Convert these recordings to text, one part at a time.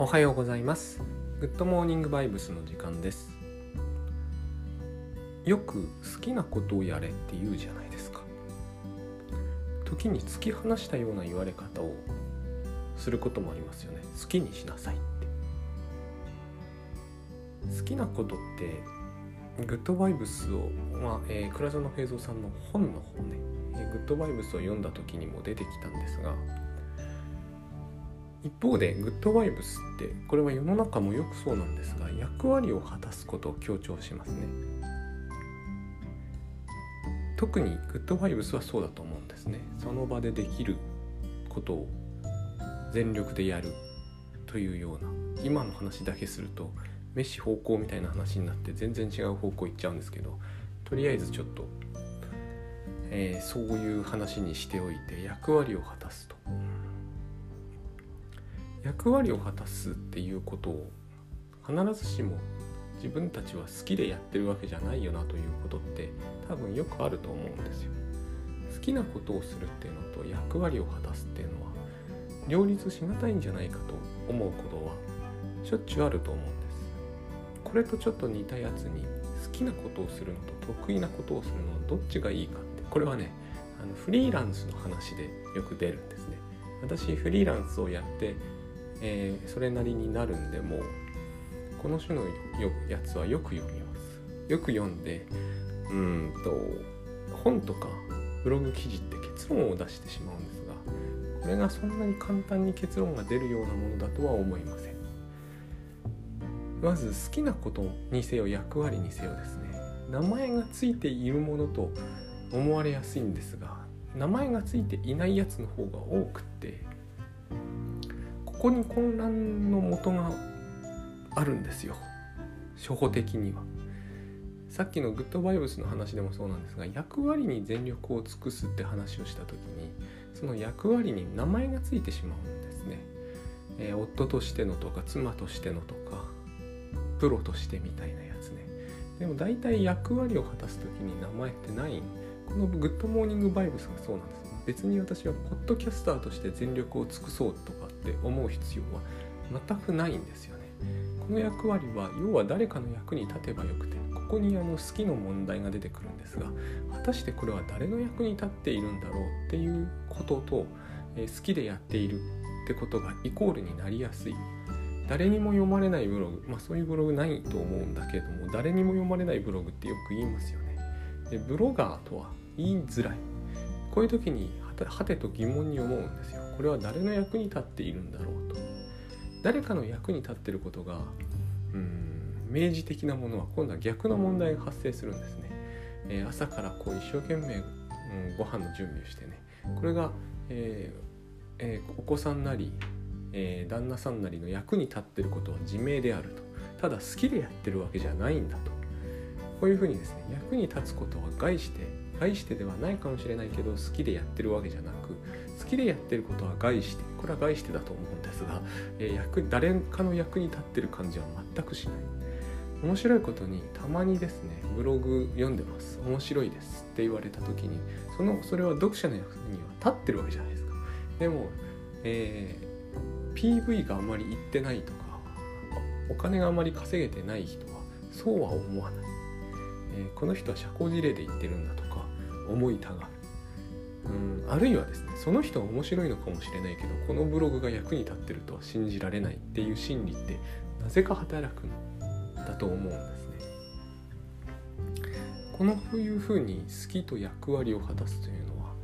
おはようございます。グッドモーニングバイブスの時間です。よく好きなことをやれって言うじゃないですか。時に突き放したような言われ方をすることもありますよね。好きにしなさいって。好きなことってグッドバイブスを、まあえー、倉園平蔵さんの本の方ね、えー、グッドバイブスを読んだ時にも出てきたんですが一方でグッドバイブスってこれは世の中もよくそうなんですが役割を果たすことを強調しますね。特にグッドバイブスはそうだと思うんですね。その場でできることを全力でやるというような今の話だけすると飯方向みたいな話になって全然違う方向行っちゃうんですけどとりあえずちょっと、えー、そういう話にしておいて役割を果たすと。役割を果たすっていうことを必ずしも自分たちは好きでやってるわけじゃないよなということって多分よくあると思うんですよ。好きなことをするっていうのと役割を果たすっていうのは両立しがたいんじゃないかと思うことはしょっちゅうあると思うんです。これとちょっと似たやつに好きなことをするのと得意なことをするのはどっちがいいかってこれはねあのフリーランスの話でよく出るんですね。私フリーランスをやってえー、それなりになるんでもこの種のやつはよく読みます。よく読んでうんと本とかブログ記事って結論を出してしまうんですがこれがそんなに簡単に結論が出るようなものだとは思いません。まず好きなことにせよ役割にせよですね。名前がついているものと思われやすいんですが名前がついていないやつの方が多くってこに混乱の元があるんですよ。初歩的には。さっきのグッドバイブスの話でもそうなんですが役割に全力を尽くすって話をした時にその役割に名前がついてしまうんですね、えー、夫としてのとか妻としてのとかプロとしてみたいなやつね。でも大体役割を果たす時に名前ってない。このグッドモーニングバイブスがそうなんです。別に私はポッドキャスターとして全力を尽くそうとかって思う必要は全くないんですよね。この役割は要は誰かの役に立てばよくてここにあの好きの問題が出てくるんですが果たしてこれは誰の役に立っているんだろうっていうことと、え、好きでやっているってことがイコールになりやすい。誰にも読まれないブログまあそういうブログないと思うんだけれども誰にも読まれないブログってよく言いますよね。でブロガーとは言いづらい。こういう時にはてと疑問に思うんですよ。これは誰の役に立っているんだろうと。誰かの役に立ってることがうん明示的なものは今度は逆の問題が発生するんですね、えー、朝からこう一生懸命、うん、ご飯の準備をしてね。これが、えーえー、お子さんなり、えー、旦那さんなりの役に立ってることは自明であると。ただ好きでやってるわけじゃないんだと。こういうふうにですね役に立つことは害して害してではないかもしれないけど好きでやってるわけじゃなく好きでやってることは害してこれは害してだと思うんですが、え、役誰かの役に立ってる感じは全くしない。面白いことにたまにですねブログ読んでます。面白いですって言われた時にそのそれは読者の役には立ってるわけじゃないですか。でも、えー、PV があまりいってないとかお金があまり稼げてない人はそうは思わない、えー、この人は社交辞令で言ってるんだとか思いたがるうんあるいはですねその人は面白いのかもしれないけどこのブログが役に立ってるとは信じられないっていう心理ってなぜか働くんだと思うんですね。このいうふうに好きと役割を果たすというのは、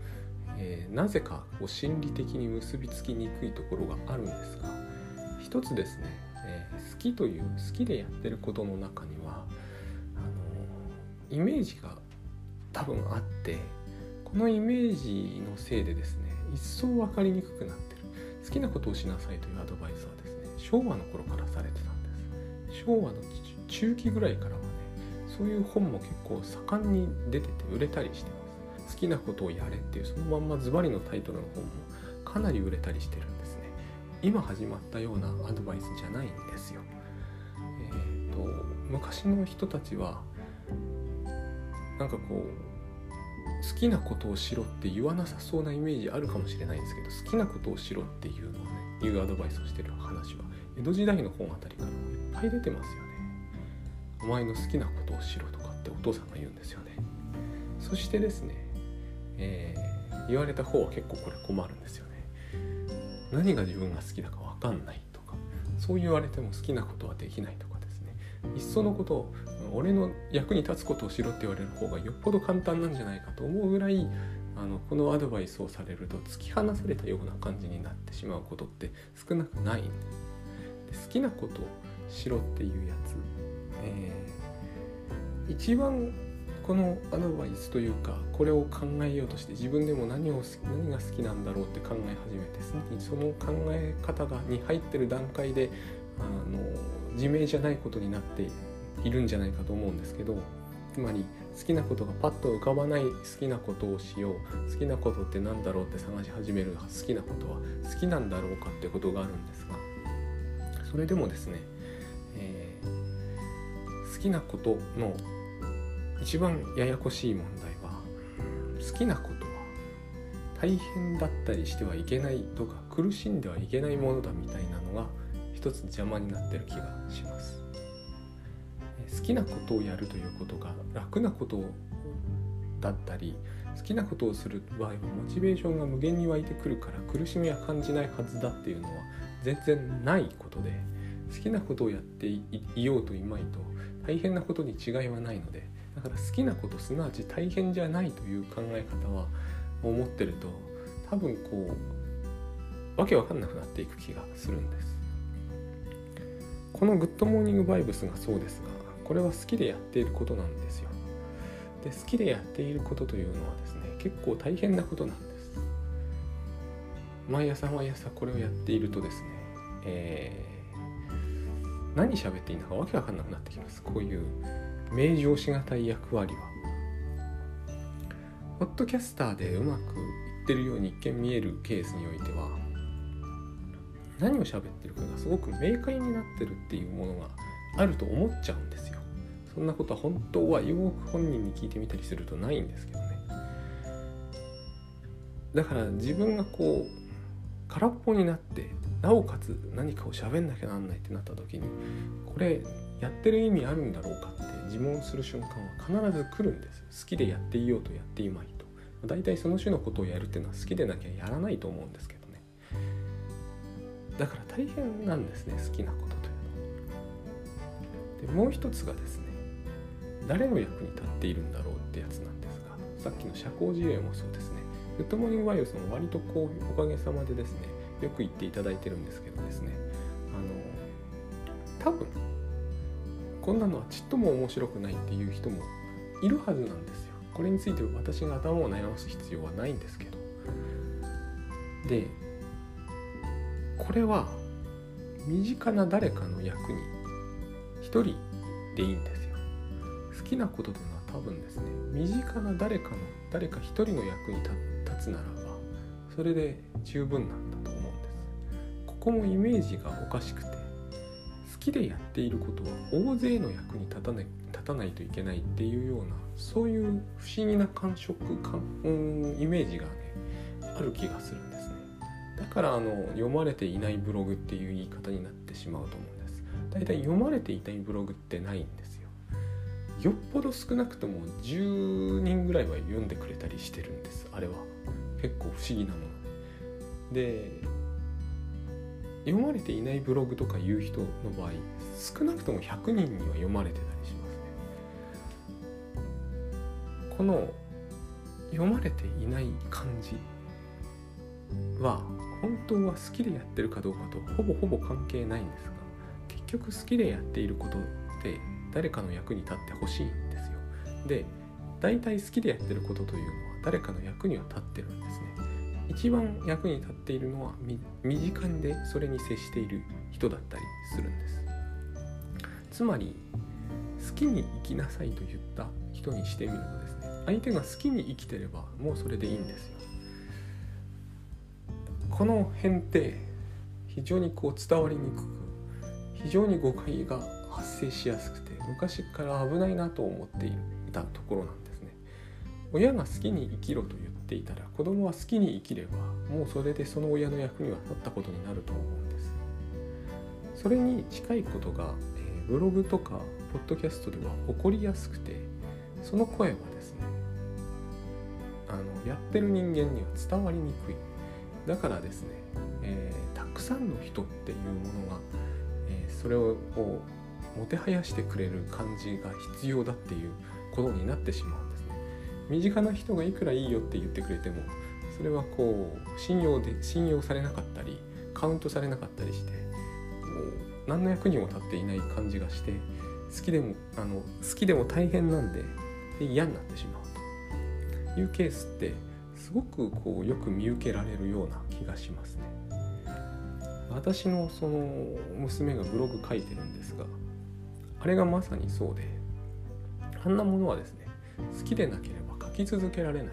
えー、なぜかこう心理的に結びつきにくいところがあるんですが一つですね、えー、好きという好きでやってることの中にはあのイメージが多分あってのイメージのせいでですね一層分かりにくくなってる。好きなことをしなさいというアドバイスはですね昭和の頃からされてたんです。昭和の中期ぐらいからはねそういう本も結構盛んに出てて売れたりしてます。好きなことをやれっていうそのまんまズバリのタイトルの本もかなり売れたりしてるんですね。今始まったようなアドバイスじゃないんですよ。えっ、ー、と昔の人たちはなんかこう好きなことをしろって言わなさそうなイメージあるかもしれないんですけど好きなことをしろっていうのをねいうアドバイスをしてる話は江戸時代の本あたりからもいっぱい出てますよね。お前の好きなことをしろとかってお父さんが言うんですよね。そしてですね、えー、言われた方は結構これ困るんですよね。何が自分が好きだか分かんないとかそう言われても好きなことはできないとかいっそのこと俺の役に立つことをしろって言われる方がよっぽど簡単なんじゃないかと思うぐらいあのこのアドバイスをされると突き放されたような感じになってしまうことって少なくない。で好きなことをしろっていうやつ、えー、一番このアドバイスというかこれを考えようとして自分でも何を何が好きなんだろうって考え始めてその考え方がに入ってる段階であの自明じゃないことになっているんじゃないかと思うんですけどつまり好きなことがパッと浮かばない好きなことをしよう好きなことって何だろうって探し始める好きなことは好きなんだろうかってことがあるんですがそれでもですね、えー、好きなことの一番ややこしい問題は好きなことは大変だったりしてはいけないとか苦しんではいけないものだみたいなのが一つ邪魔になってる気がします。好きなことをやるということが楽なことだったり好きなことをする場合はモチベーションが無限に湧いてくるから苦しみは感じないはずだっていうのは全然ないことで好きなことをやっていようといまいと大変なことに違いはないのでだから好きなことすなわち大変じゃないという考え方は思ってると多分こうわけわかんなくなっていく気がするんですこのグッドモーニングバイブスがそうですがこれは好きでやっていることなんですよ。で好きでやっていることというのはですね結構大変なことなんです。毎朝毎朝これをやっているとですね、えー、何喋っていいのかわけわかんなくなってきます。こういう名状しがたい役割は。ポッドキャスターでうまくいってるように一見見えるケースにおいては何を喋ってるかがすごく明快になってるっていうものがあると思っちゃうんですよ。そんなことは本当はよく本人に聞いてみたりするとないんですけどね。だから自分がこう空っぽになってなおかつ何かを喋んなきゃなんないってなった時にこれやってる意味あるんだろうかって自問する瞬間は必ず来るんです。好きでやっていようとやっていまいと。大体その種のことをやるっていうのは好きでなきゃやらないと思うんですけど。だから大変なんですね好きなことというのでもう一つがですね誰の役に立っているんだろうってやつなんですがさっきの社交辞令もそうですね。グッドモーニングバイブスも割とこうおかげさまでですねよく言っていただいてるんですけどですねあの多分こんなのはちっとも面白くないっていう人もいるはずなんですよ。これについて私が頭を悩ます必要はないんですけど。でこれは身近な誰かの役に一人でいいんですよ。好きなことというのは多分ですね身近な誰かの誰か一人の役に立つならばそれで十分なんだと思うんです。ここもイメージがおかしくて好きでやっていることは大勢の役に立たない立たないといけないっていうようなそういう不思議な感触感、うん、イメージがねある気がするんですからあの読まれていないブログっていう言い方になってしまうと思うんです。大体読まれていないブログってないんですよ。よっぽど少なくとも10人ぐらいは読んでくれたりしてるんです。あれは。結構不思議なもの。で読まれていないブログとかいう人の場合少なくとも100人には読まれてたりしますね。この読まれていない感じは本当は好きでやってるかどうかとほぼほぼ関係ないんですが結局好きでやっていることって誰かの役に立ってほしいんですよ。で大体好きでやってることというのは誰かの役には立ってるんですね。一番役に立っているのは身近でそれに接している人だったりするんです。つまり好きに生きなさいと言った人にしてみるとですね相手が好きに生きてればもうそれでいいんですよ。この辺って非常にこう伝わりにくく非常に誤解が発生しやすくて昔から危ないなと思っていたところなんですね。親が好きに生きろと言っていたら子供は好きに生きればもうそれでその親の役には立ったことになると思うんです。それに近いことが、えー、ブログとかポッドキャストでは起こりやすくてその声はですねあのやってる人間には伝わりにくい。だからですね、えー、たくさんの人っていうものが、えー、それをもてはやしてくれる感じが必要だっていうことになってしまうんですね。身近な人がいくらいいよって言ってくれてもそれはこう信用で信用されなかったりカウントされなかったりしてもう何の役にも立っていない感じがして好きでもあの好きでも大変なんでで嫌になってしまうというケースってすごくこうよく見受けられるような気がしますね。私のその娘がブログ書いてるんですがあれがまさにそうであんなものはですね好きでなければ書き続けられない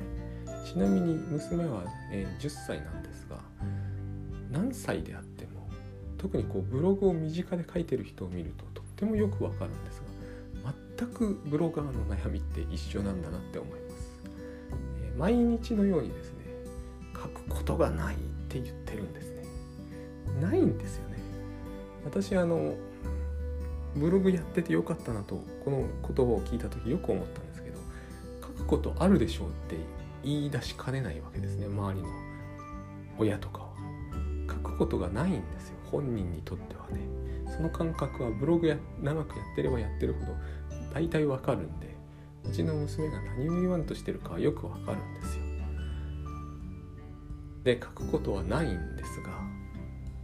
ちなみに娘は、え10歳なんですが何歳であっても特にこうブログを身近で書いてる人を見るととってもよくわかるんですが全くブロガーの悩みって一緒なんだなって思います、毎日のようにですね書くことがないって言ってるんですね。ないんですよね。私あのブログやっててよかったなとこの言葉を聞いた時よく思ったんですけど書くことあるでしょうって言い出しかねないわけですね周りの親とかは。書くことがないんですよ本人にとってはね。その感覚はブログや長くやってればやってるほど大体わかるんでうちの娘が何を言わんとしてるかはよくわかるんですよ。で書くことはないんですが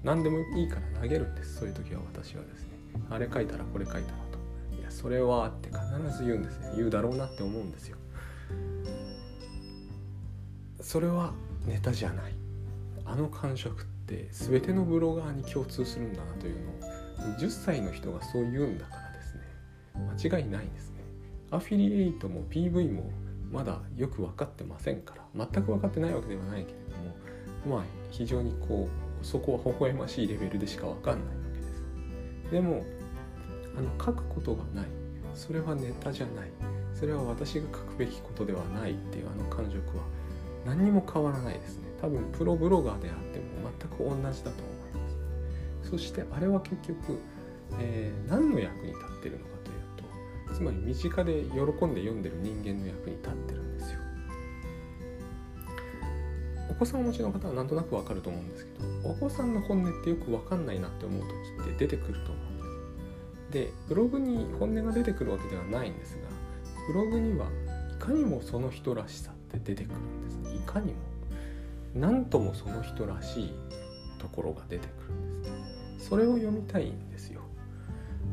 何でもいいから投げるんです。そういう時は私はですね。あれ書いたらこれ書いたらと。いやそれはって必ず言うんですね。言うだろうなって思うんですよ。それはネタじゃない。あの感触って全てのブロガーに共通するんだなというのを10歳の人がそう言うんだからですね。間違いないですね。アフィリエイトも PV もまだよく分かってませんから全く分かってないわけではないけれどもまあ非常にこうそこは微笑ましいレベルでしか分かんないわけです。でもあの書くことがない。それはネタじゃない。それは私が書くべきことではないっていうあの感触は何にも変わらないですね。多分プロブロガーであっても全く同じだと思います。そしてあれは結局、えー、何の役に立ってるのかつまり身近で喜んで読んでる人間の役に立ってるんですよ。お子さんをお持ちの方はなんとなくわかると思うんですけどお子さんの本音ってよくわかんないなって思う時って出てくると思うんですでブログに本音が出てくるわけではないんですがブログにはいかにもその人らしさって出てくるんです。いかにも。何ともその人らしいところが出てくるんです。ねそれを読みたいんですよ。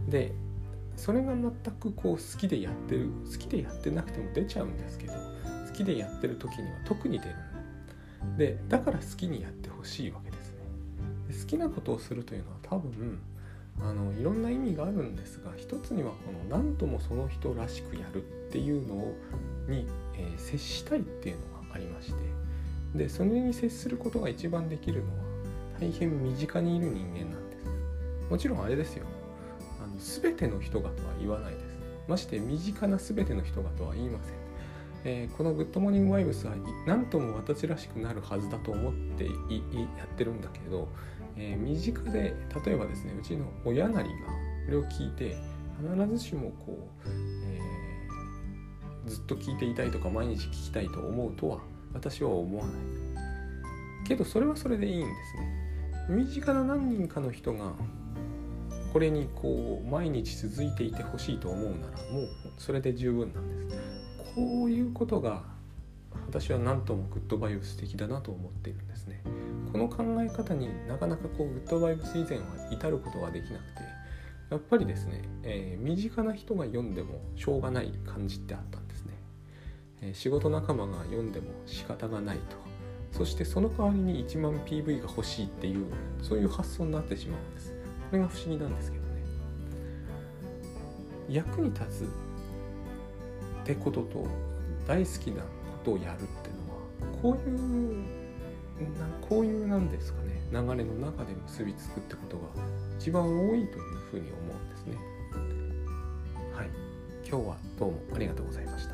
でそれが全くこう好きでやってる好きでやってなくても出ちゃうんですけど好きでやってる時には特に出るでだから好きにやってほしいわけですね。で好きなことをするというのは多分あのいろんな意味があるんですが一つにはこの何ともその人らしくやるっていうのをに、えー、接したいっていうのがありまして。でそれに接することが一番できるのは大変身近にいる人間なんです。もちろんあれですよ。あの全ての人がとは言わないです。まして身近な全ての人がとは言いません。えー、このグッドモーニングバイブスは何とも私らしくなるはずだと思ってやってるんだけど、えー、身近で例えばですねうちの親なりがこれを聞いて必ずしもこう、えー、ずっと聞いていたいとか毎日聞きたいと思うとは私は思わない。けどそれはそれでいいんですね。身近な何人かの人がこれにこう毎日続いていてほしいと思うならもうそれで十分なんです。こういうことが私は何ともグッドバイブス的だなと思っているんですね。この考え方になかなかこうグッドバイブス以前は至ることができなくてやっぱりですね、えー、身近な人が読んでもしょうがない感じってあったんですね、えー、仕事仲間が読んでも仕方がないと。そしてその代わりに1万 PV が欲しいっていうそういう発想になってしまうんです。これが不思議なんですけどね役に立つってことと大好きなことをやるっていうのはこういうこういうなんですかね流れの中で結びつくってことが一番多いというふうに思うんですね。はい今日はどうもありがとうございました。